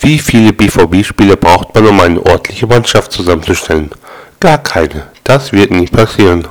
Wie viele BVB-Spieler braucht man, um eine ordentliche Mannschaft zusammenzustellen? Gar keine. Das wird nie passieren.